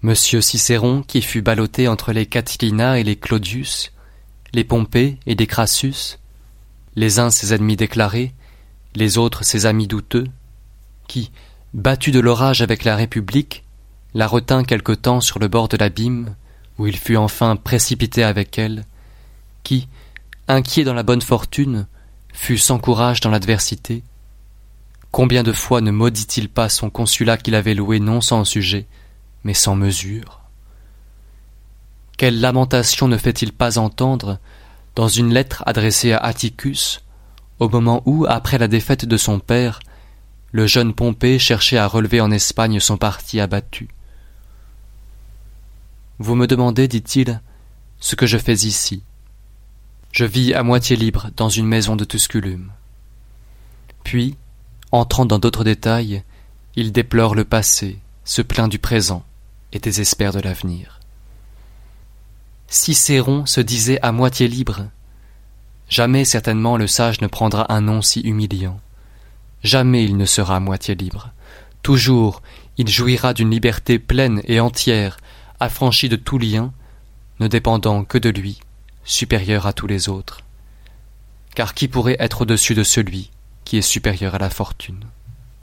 Monsieur Cicéron, qui fut ballotté entre les Catilina et les Claudius, les Pompée et les Crassus, les uns ses ennemis déclarés, les autres ses amis douteux, qui, battu de l'orage avec la République, la retint quelque temps sur le bord de l'abîme, où il fut enfin précipité avec elle, qui, inquiet dans la bonne fortune, fut sans courage dans l'adversité. Combien de fois ne maudit-il pas son consulat qu'il avait loué non sans sujet, mais sans mesure Quelle lamentation ne fait-il pas entendre dans une lettre adressée à Atticus, au moment où, après la défaite de son père, le jeune Pompée cherchait à relever en Espagne son parti abattu? Vous me demandez, dit-il, ce que je fais ici. Je vis à moitié libre dans une maison de Tusculum. Puis, entrant dans d'autres détails, il déplore le passé, se plaint du présent et désespère de l'avenir. Cicéron se disait à moitié libre. Jamais certainement le sage ne prendra un nom si humiliant. Jamais il ne sera à moitié libre. Toujours il jouira d'une liberté pleine et entière, affranchie de tout lien, ne dépendant que de lui, supérieur à tous les autres. Car qui pourrait être au-dessus de celui qui est supérieur à la fortune?